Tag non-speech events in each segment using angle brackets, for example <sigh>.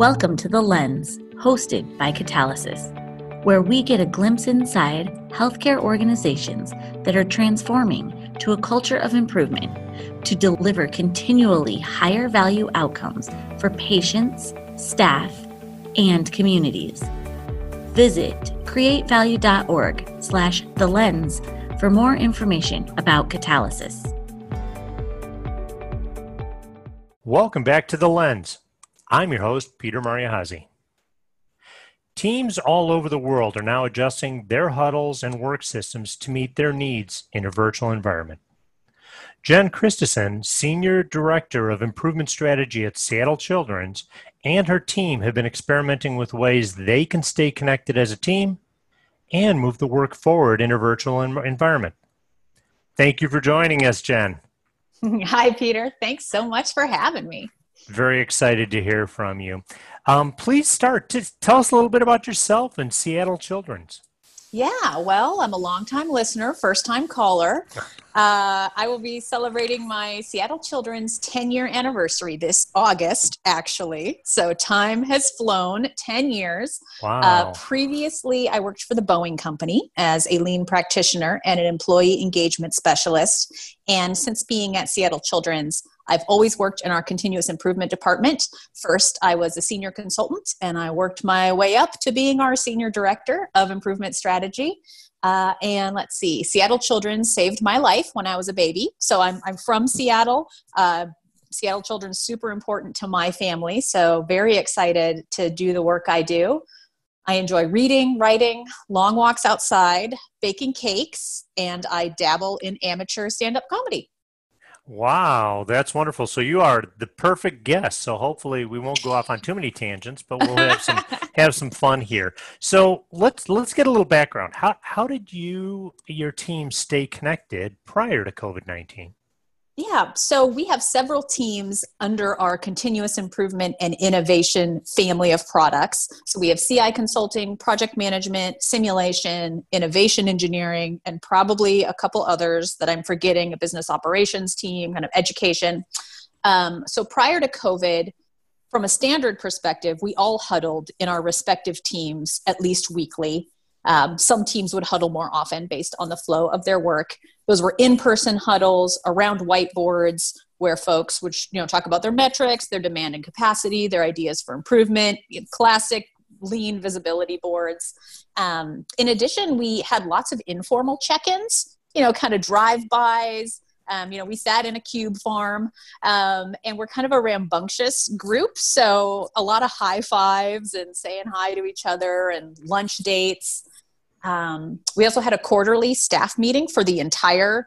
Welcome to The Lens, hosted by Catalysis, where we get a glimpse inside healthcare organizations that are transforming to a culture of improvement to deliver continually higher value outcomes for patients, staff, and communities. Visit createvalue.org slash the lens for more information about catalysis. Welcome back to The Lens. I'm your host, Peter Mariahazi. Teams all over the world are now adjusting their huddles and work systems to meet their needs in a virtual environment. Jenn Christison, Senior Director of Improvement Strategy at Seattle Children's, and her team have been experimenting with ways they can stay connected as a team and move the work forward in a virtual environment. Thank you for joining us, Jenn. <laughs> Hi, Peter. Thanks so much for having me. Very excited to hear from you. Um, please start to tell us a little bit about yourself and Seattle Children's. Yeah, well, I'm a longtime listener, first time caller. <laughs> Uh, I will be celebrating my Seattle Children's 10 year anniversary this August, actually. So time has flown 10 years. Wow. Uh, previously, I worked for the Boeing Company as a lean practitioner and an employee engagement specialist. And since being at Seattle Children's, I've always worked in our continuous improvement department. First, I was a senior consultant, and I worked my way up to being our senior director of improvement strategy. Uh, and let's see, Seattle Children saved my life when I was a baby. So I'm, I'm from Seattle. Uh, Seattle Children's super important to my family. So very excited to do the work I do. I enjoy reading, writing, long walks outside, baking cakes, and I dabble in amateur stand up comedy. Wow, that's wonderful. So you are the perfect guest. So hopefully we won't go off on too many tangents, but we'll have some <laughs> have some fun here. So let's let's get a little background. How how did you your team stay connected prior to COVID nineteen? Yeah, so we have several teams under our continuous improvement and innovation family of products. So we have CI consulting, project management, simulation, innovation engineering, and probably a couple others that I'm forgetting a business operations team, kind of education. Um, so prior to COVID, from a standard perspective, we all huddled in our respective teams at least weekly. Um, some teams would huddle more often based on the flow of their work. Those were in-person huddles around whiteboards where folks would you know talk about their metrics, their demand and capacity, their ideas for improvement. Classic lean visibility boards. Um, in addition, we had lots of informal check-ins. You know, kind of drive-bys. Um, you know, we sat in a cube farm um, and we're kind of a rambunctious group. So a lot of high fives and saying hi to each other and lunch dates. Um, we also had a quarterly staff meeting for the entire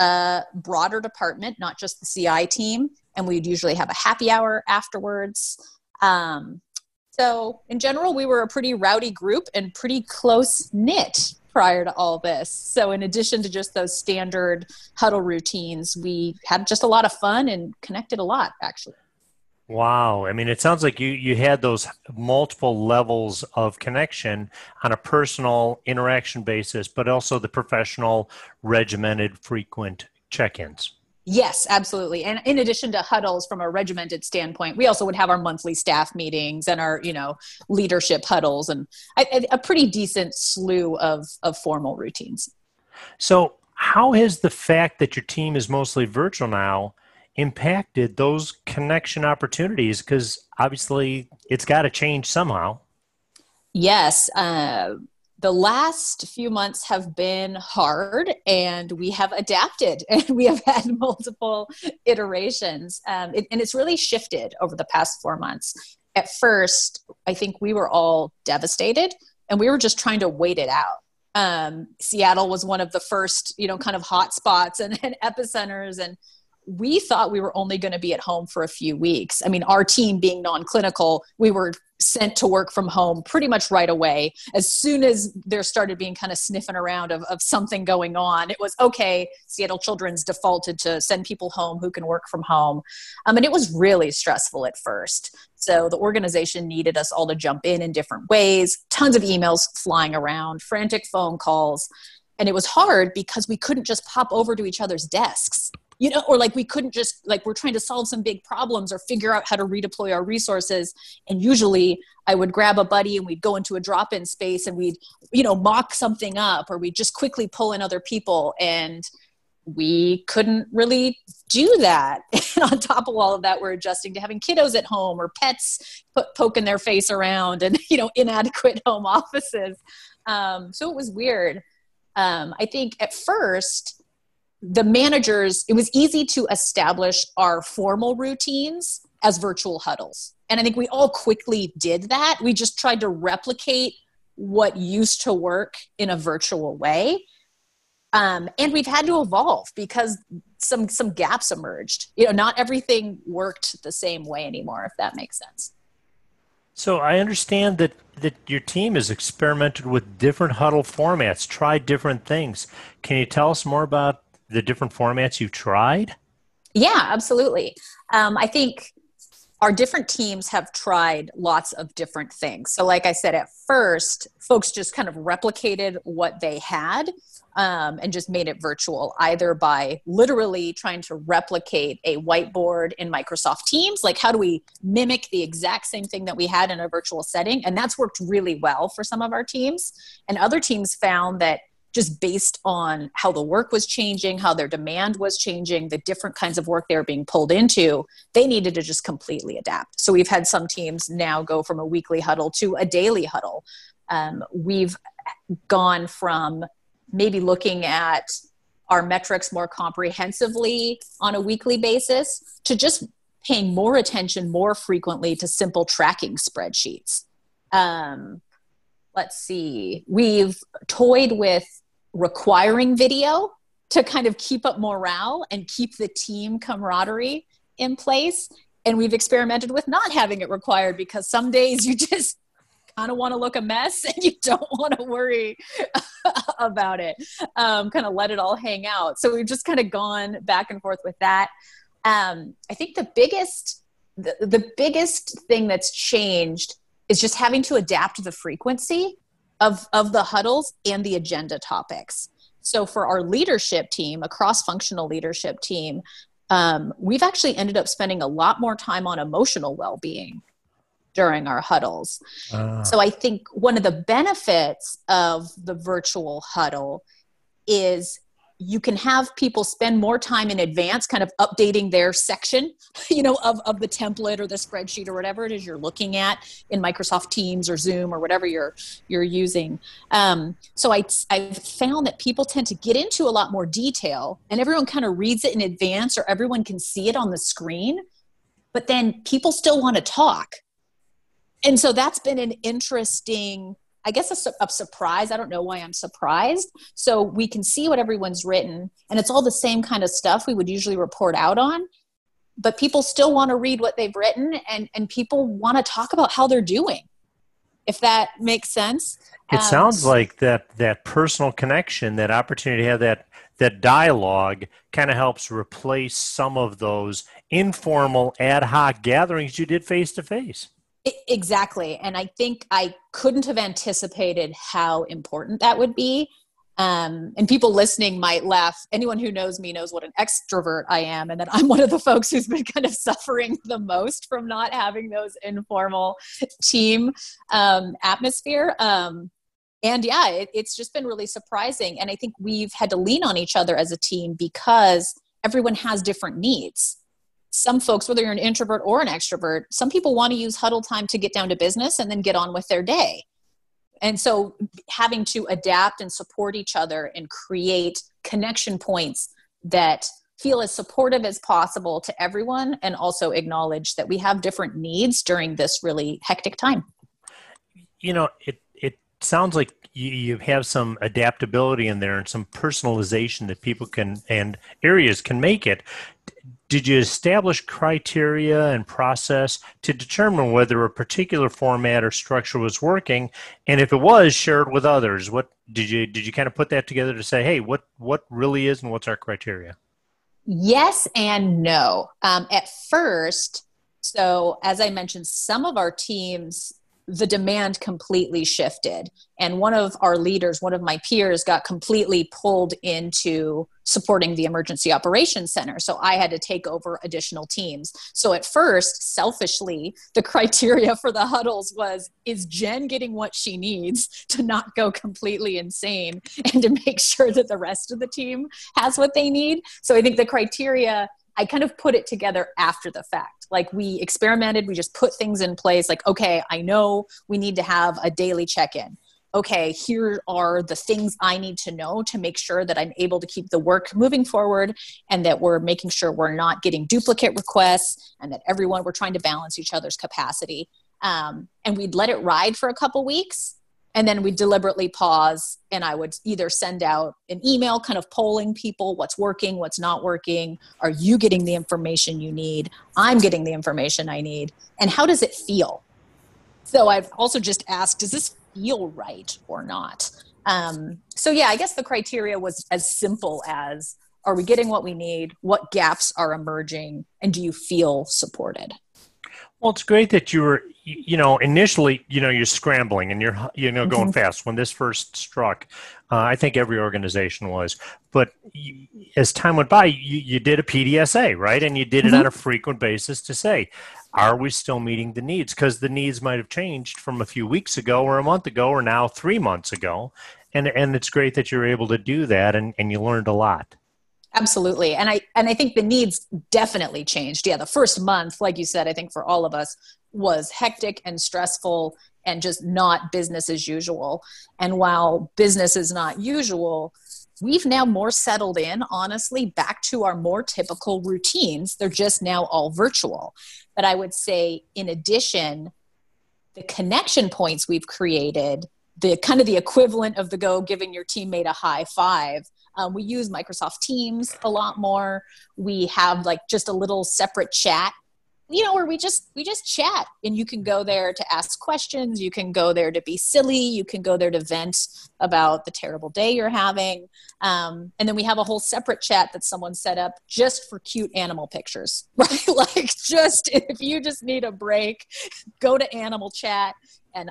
uh, broader department, not just the CI team. And we'd usually have a happy hour afterwards. Um, so, in general, we were a pretty rowdy group and pretty close knit prior to all this. So, in addition to just those standard huddle routines, we had just a lot of fun and connected a lot, actually. Wow. I mean, it sounds like you, you had those multiple levels of connection on a personal interaction basis, but also the professional, regimented, frequent check ins. Yes, absolutely. And in addition to huddles from a regimented standpoint, we also would have our monthly staff meetings and our, you know, leadership huddles and a, a pretty decent slew of, of formal routines. So, how has the fact that your team is mostly virtual now impacted those connection opportunities? Because obviously it's got to change somehow. Yes. Uh, the last few months have been hard and we have adapted <laughs> and we have had multiple iterations. Um, it, and it's really shifted over the past four months. At first, I think we were all devastated and we were just trying to wait it out um, Seattle was one of the first, you know, kind of hot spots and, and epicenters. And we thought we were only going to be at home for a few weeks. I mean, our team being non clinical, we were sent to work from home pretty much right away. As soon as there started being kind of sniffing around of, of something going on, it was okay. Seattle Children's defaulted to send people home who can work from home. Um, and it was really stressful at first. So the organization needed us all to jump in in different ways, tons of emails flying around, frantic phone calls. And it was hard because we couldn't just pop over to each other's desks you know or like we couldn't just like we're trying to solve some big problems or figure out how to redeploy our resources and usually i would grab a buddy and we'd go into a drop-in space and we'd you know mock something up or we'd just quickly pull in other people and we couldn't really do that. <laughs> And on top of all of that, we're adjusting to having kiddos at home or pets poking their face around and, <laughs> you know, inadequate home offices. Um, so it was weird. Um, I think at first, the managers, it was easy to establish our formal routines as virtual huddles. And I think we all quickly did that. We just tried to replicate what used to work in a virtual way um, and we've had to evolve because some some gaps emerged you know not everything worked the same way anymore if that makes sense so i understand that that your team has experimented with different huddle formats tried different things can you tell us more about the different formats you've tried yeah absolutely um, i think our different teams have tried lots of different things. So, like I said, at first, folks just kind of replicated what they had um, and just made it virtual, either by literally trying to replicate a whiteboard in Microsoft Teams. Like, how do we mimic the exact same thing that we had in a virtual setting? And that's worked really well for some of our teams. And other teams found that just based on how the work was changing, how their demand was changing, the different kinds of work they were being pulled into, they needed to just completely adapt. So we've had some teams now go from a weekly huddle to a daily huddle. Um, we've gone from maybe looking at our metrics more comprehensively on a weekly basis to just paying more attention more frequently to simple tracking spreadsheets. Um, let's see, we've toyed with requiring video to kind of keep up morale and keep the team camaraderie in place. And we've experimented with not having it required because some days you <laughs> just kind of want to look a mess <laughs> and you don't want to worry <laughs> about it. Um, kind of let it all hang out. So we've just kind of gone back and forth with that. Um, I think the biggest the, the biggest thing that's changed is just having to adapt the frequency of, of the huddles and the agenda topics. So for our leadership team, a cross-functional leadership team, um, we've actually ended up spending a lot more time on emotional well-being during our huddles. Uh. So I think one of the benefits of the virtual huddle is you can have people spend more time in advance kind of updating their section <laughs> you know of, of the template or the spreadsheet or whatever it is you're looking at in microsoft teams or zoom or whatever you're you're using. Um, so I, i've found that people tend to get into a lot more detail and everyone kind of reads it in advance or everyone can see it on the screen but then people still want to talk. And so that's been an interesting I guess a, a, surprise. I don't know why I'm surprised. So we can see what everyone's written, and it's all the same kind of stuff we would usually report out on. But people still want to read what they've written, and and people want to talk about how they're doing. If that makes sense. It um, sounds like that that personal connection, that opportunity to have that that dialogue, kind of helps replace some of those informal ad hoc gatherings you did face to face. Exactly. And I think I couldn't have anticipated how important that would be. Um, and people listening might laugh. Anyone who knows me knows what an extrovert I am, and that I'm one of the folks who's been kind of <laughs> suffering the most from not having those informal team um, atmosphere. Um, and yeah, it, it's just been really surprising. And I think we've had to lean on each other as a team because everyone has different needs some folks, whether you're an introvert or an extrovert, some people want to use huddle time to get down to business and then get on with their day. And so having to adapt and support each other and create connection points that feel as supportive as possible to everyone and also acknowledge that we have different needs during this really hectic time. You know, it it sounds like you, you have some adaptability in there and some personalization that people can and areas can make it did you establish criteria and process to determine whether a particular format or structure was working? And if it was shared with others. What did you did you kind of put that together to say hey what what really is and what's our criteria? Yes and no. Um, at first so as i mentioned some of our teams the demand completely shifted. And one of our leaders, one of my peers, got completely pulled into supporting the emergency operations center. So I had to take over additional teams. So at first, selfishly, the <laughs> criteria for the huddles was is Jenn getting what she needs to not go completely insane <laughs> and to make sure that the rest of the team has what they need? So I think the criteria I kind of put it together after the fact. Like we experimented, we just put things in place. Like, okay, I know we need to have a daily check in. Okay, here are the things I need to know to make sure that I'm able to keep the work moving forward and that we're making sure we're not getting duplicate requests and that everyone, we're trying to balance each other's capacity. Um, and we'd let it ride for a couple weeks and then we deliberately pause and i would either send out an email kind of polling people what's working what's not working are you getting the information you need i'm getting the information i need and how does it feel? So i've also just asked does this feel right or not? Um, so yeah i guess the criteria was as simple as are we getting what we need? What gaps are emerging? And do you feel supported well, it's great that you were, you know, initially, you know, you're scrambling and you're, you know, going mm-hmm. fast. When this first struck, uh, I think every organization was. But you, as time went by, you, you did a PDSA, right? And you did mm-hmm. it on a frequent basis to say, are we still meeting the needs? Because the needs might have changed from a few weeks ago or a month ago or now three months ago. And, and it's great that you're able to do that and, and you learned a lot absolutely. And i and i think the needs definitely changed. Yeah the first month like you said i think for all of us was hectic and stressful and just not business as usual. And while business is not usual we've now more settled in honestly back to our more typical routines. They're just now all virtual. But i would say in addition the connection points we've created the kind of the equivalent of the go giving your teammate a high five um, we use Microsoft Teams a lot more. We have like just a little separate chat you know where we just we just chat. And you can go there to ask questions. You can go there to be silly. You can go there to vent about the terrible day you're having. Um, and then we have a whole separate chat that someone set up just for cute animal pictures. Right <laughs> like just if you just need a break go to animal chat and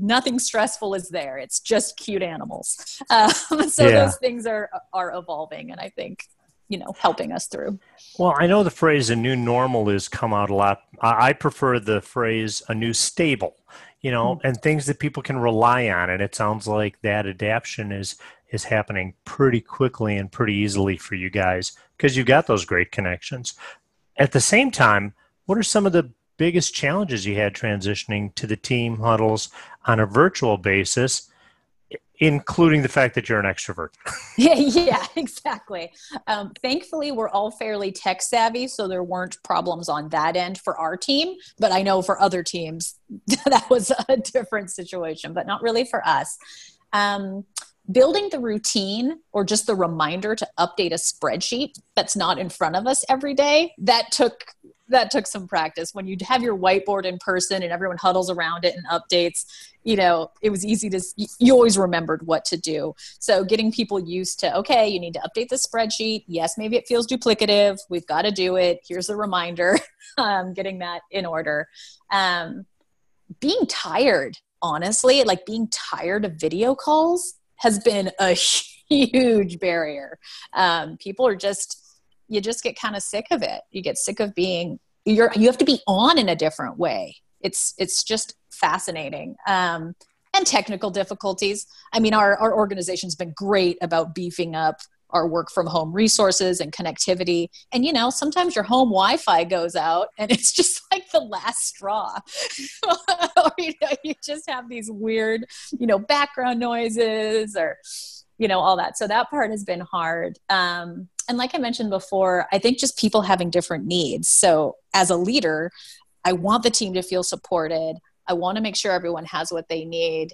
nothing stressful is there. It's just cute animals. <laughs> Um, so yeah. those things are are evolving, and I think you know helping us through. Well, I know the phrase "a new normal" has come out a lot. I prefer the phrase "a new stable." You know, mm-hmm. and things that people can rely on, and it sounds like that adaptation is is happening pretty quickly and pretty easily for you guys because you've got those great connections. At the same time, what are some of the biggest challenges you had transitioning to the team huddles on a virtual basis, including the fact that you're an extrovert? <laughs> yeah, yeah, <laughs> exactly. Um, thankfully, we're all fairly tech savvy, so there weren't problems on that end for our team. But I know for other teams, <laughs> that was a different situation, but not really for us. Um, building the routine or just the reminder to update a spreadsheet that's not in front of us every day that took that took some practice. When you have your whiteboard in person and everyone huddles around it and updates you know it was easy to you always remembered what to do. So getting people used to okay you need to update the spreadsheet. Yes maybe it feels duplicative. We've got to do it. Here's a reminder. <laughs> Um, getting that in order. Um, being tired honestly like being tired of video calls has been a <laughs> huge barrier. Um, people are just you just get kind of sick of it. You get sick of being you're you have to be on in a different way. It's it's just fascinating. Um, and technical difficulties. I mean, our, our organization's been great about beefing up our work from home resources and connectivity. And you know, sometimes your home Wi-Fi goes out and <laughs> it's just like the last straw. <laughs> or you know, you just have these weird, you know, background noises or you know, all that. So that part has been hard. Um, and like I mentioned before, I think just people having different needs. So as a leader, I want the team to feel supported. I want to make sure everyone has what they need.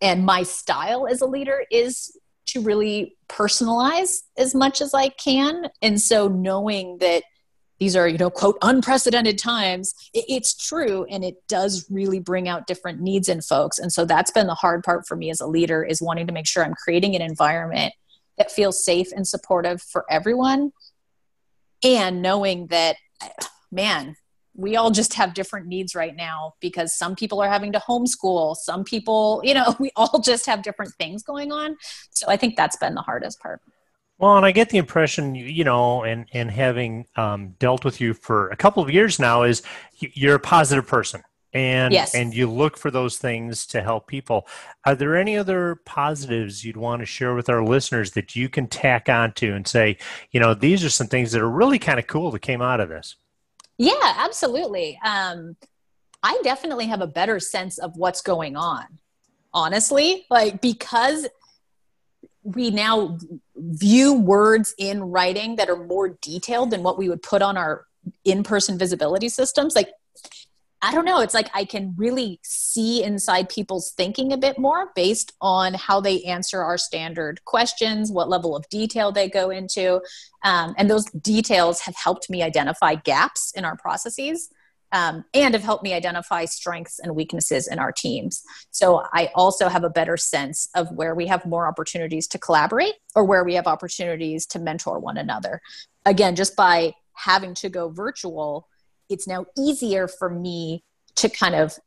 And my style as a leader is to really personalize as much as I can. And so knowing that these are, you know, quote, unprecedented times, it's true. And it does really bring out different needs in folks. And so that's been the hard part for me as a leader is wanting to make sure I'm creating an environment that feels safe and supportive for everyone. And knowing that man we all just have different needs right now because some people are having to homeschool. Some people you know <laughs> we all just have different things going on. So i think that's been the hardest part. Well, and I get the impression, you know, and and having um, dealt with you for a couple of years now, is you're a positive person, and yes. and you look for those things to help people. Are there any other positives you'd want to share with our listeners that you can tack onto and say, you know, these are some things that are really kind of cool that came out of this? Yeah, absolutely. Um, I definitely have a better sense of what's going on. Honestly, like because we now view words in writing that are more detailed than what we would put on our in-person visibility systems like i don't know it's like i can really see inside people's thinking a bit more based on how they answer our standard questions what level of detail they go into um, and those details have helped me identify gaps in our processes um, and have helped me identify strengths and weaknesses in our teams. So I also have a better sense of where we have more opportunities to collaborate or where we have opportunities to mentor one another. Again, just by having to go virtual, it's now easier for me to kind of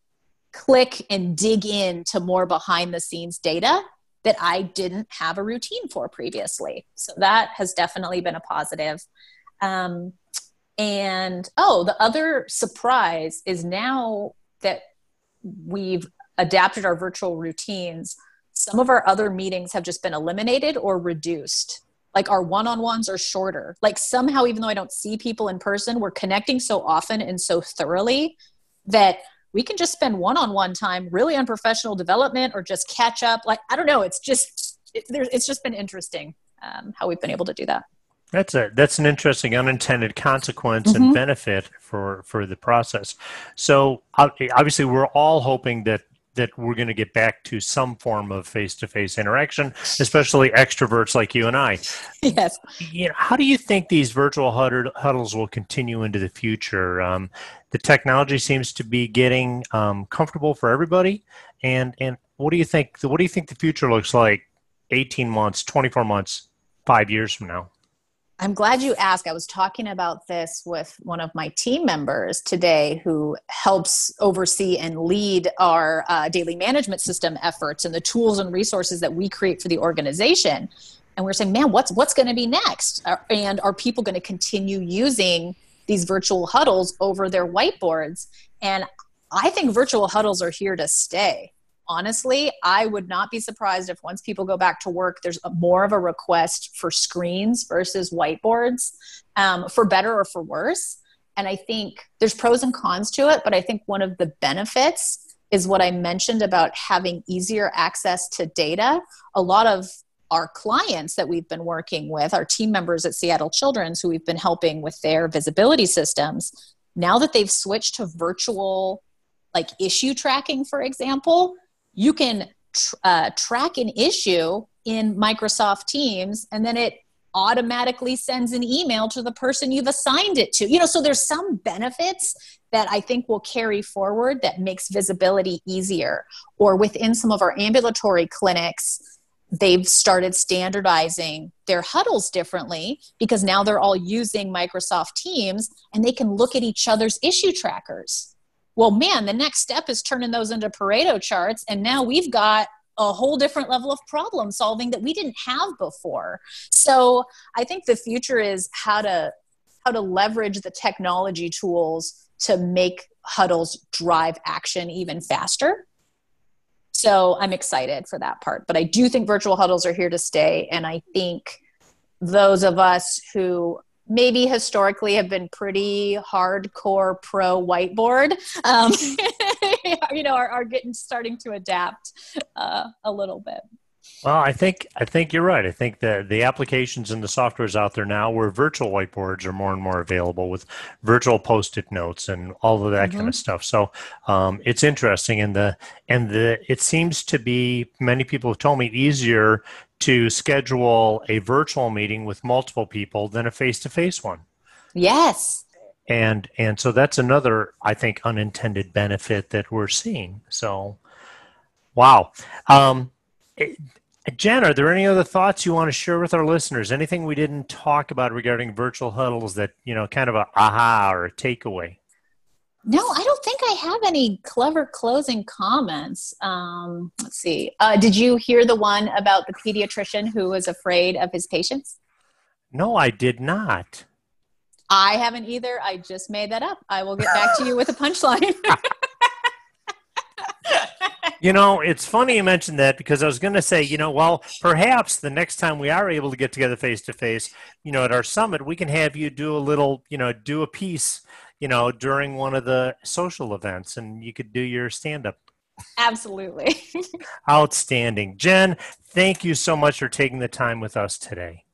click and dig into more behind the scenes data that I didn't have a routine for previously. So that has definitely been a positive. Um, and oh, the other surprise is now that we've adapted our virtual routines, some of our other meetings have just been eliminated or reduced. Like our one on ones are shorter. Like somehow, even though I don't see people in person, we're connecting so often and so thoroughly that we can just spend one on one time really on professional development or just catch up. Like, I don't know, it's just, it, it's just been interesting um, how we've been able to do that. That's a that's an interesting unintended consequence mm-hmm. and benefit for for the process. So obviously, we're all hoping that that we're going to get back to some form of face-to-face interaction, especially extroverts like you and I. Yes. You know, how do you think these virtual huddles will continue into the future? Um, the technology seems to be getting um, comfortable for everybody, and and what do you think? What do you think the future looks like? Eighteen months, twenty-four months, five years from now. I'm glad you asked. I was talking about this with one of my team members today who helps oversee and lead our uh, daily management system efforts and the tools and resources that we create for the organization. And we're saying, man, what's what's going to be next? And are people going to continue using these virtual huddles over their whiteboards? And I think virtual huddles are here to stay honestly, I would not be surprised if once people go back to work, there's a, more of a request for screens versus whiteboards, um, for better or for worse. And I think there's pros and cons to it, but I think one of the benefits is what I mentioned about having easier access to data. A lot of our clients that we've been working with, our team members at Seattle Children's who we've been helping with their visibility systems, now that they've switched to virtual like issue tracking, for example, you can tr- uh, track an issue in Microsoft Teams and then it automatically sends an email to the person you've assigned it to. You know, so there's some benefits that I think will carry forward that makes visibility easier. Or within some of our ambulatory clinics, they've started standardizing their huddles differently because now they're all using Microsoft Teams and they can look at each other's issue trackers well man the next step is turning those into pareto charts. And now we've got a whole different level of problem solving that we didn't have before. So i think the future is how to how to leverage the technology tools to make huddles drive action even faster. So i'm excited for that part but i do think virtual huddles are here to stay. And i think those of us who maybe historically have been pretty hardcore pro whiteboard um, <laughs> <laughs> you know are, are, getting starting to adapt uh, a little bit well i think i think you're right i think that the applications and the softwares out there now where virtual whiteboards are more and more available with virtual post-it notes and all of that mm-hmm. kind of stuff so um, it's interesting and the and the it seems to be many people have told me easier to schedule a virtual meeting with multiple people than a face-to-face one. Yes. And and so that's another I think unintended benefit that we're seeing. So wow. Um, Jenn, are there any other thoughts you want to share with our listeners? Anything we didn't talk about regarding virtual huddles that, you know, kind of a aha or a takeaway? No, I don't think I have any clever closing comments. Um, let's see. Uh, did you hear the one about the pediatrician who was afraid of his patients? No, I did not. I haven't either. I just made that up. I will get back to you with a punchline. <laughs> You know, it's funny you mentioned that because I was going to say, you know, well, perhaps the next time we are able to get together face to face, you know, at our summit, we can have you do a little, you know, do a piece, you know, during one of the social events and you could do your stand up. Absolutely. <laughs> Outstanding. Jenn, thank you so much for taking the time with us today.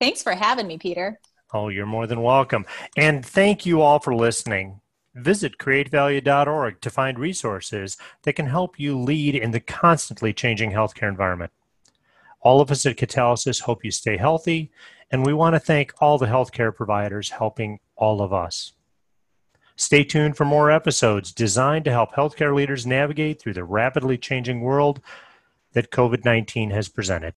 Thanks for having me, Peter. Oh, you're more than welcome. And thank you all for listening. Visit createvalue.org to find resources that can help you lead in the constantly changing healthcare environment. All of us at Catalysis hope you stay healthy, and we want to thank all the healthcare providers helping all of us. Stay tuned for more episodes designed to help healthcare leaders navigate through the rapidly changing world that COVID 19 has presented.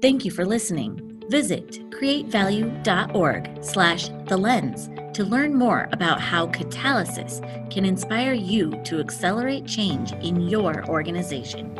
Thank you for listening. Visit createvalue.org slash the lens to learn more about how catalysis can inspire you to accelerate change in your organization.